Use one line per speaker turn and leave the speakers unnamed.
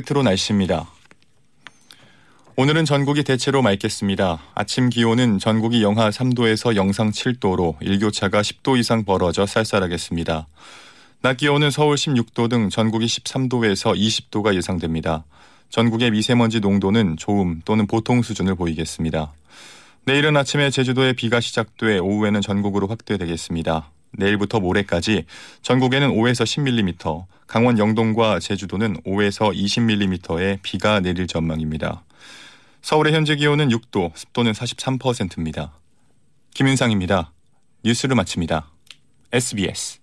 끝으로 날씨입니다. 오늘은 전국이 대체로 맑겠습니다. 아침 기온은 전국이 영하 3도에서 영상 7도로 일교차가 10도 이상 벌어져 쌀쌀하겠습니다. 낮 기온은 서울 16도 등 전국이 13도에서 20도가 예상됩니다. 전국의 미세먼지 농도는 좋음 또는 보통 수준을 보이겠습니다. 내일은 아침에 제주도에 비가 시작돼 오후에는 전국으로 확대되겠습니다. 내일부터 모레까지 전국에는 5에서 10mm, 강원 영동과 제주도는 5에서 20mm의 비가 내릴 전망입니다. 서울의 현재 기온은 6도, 습도는 43%입니다. 김윤상입니다. 뉴스를 마칩니다. SBS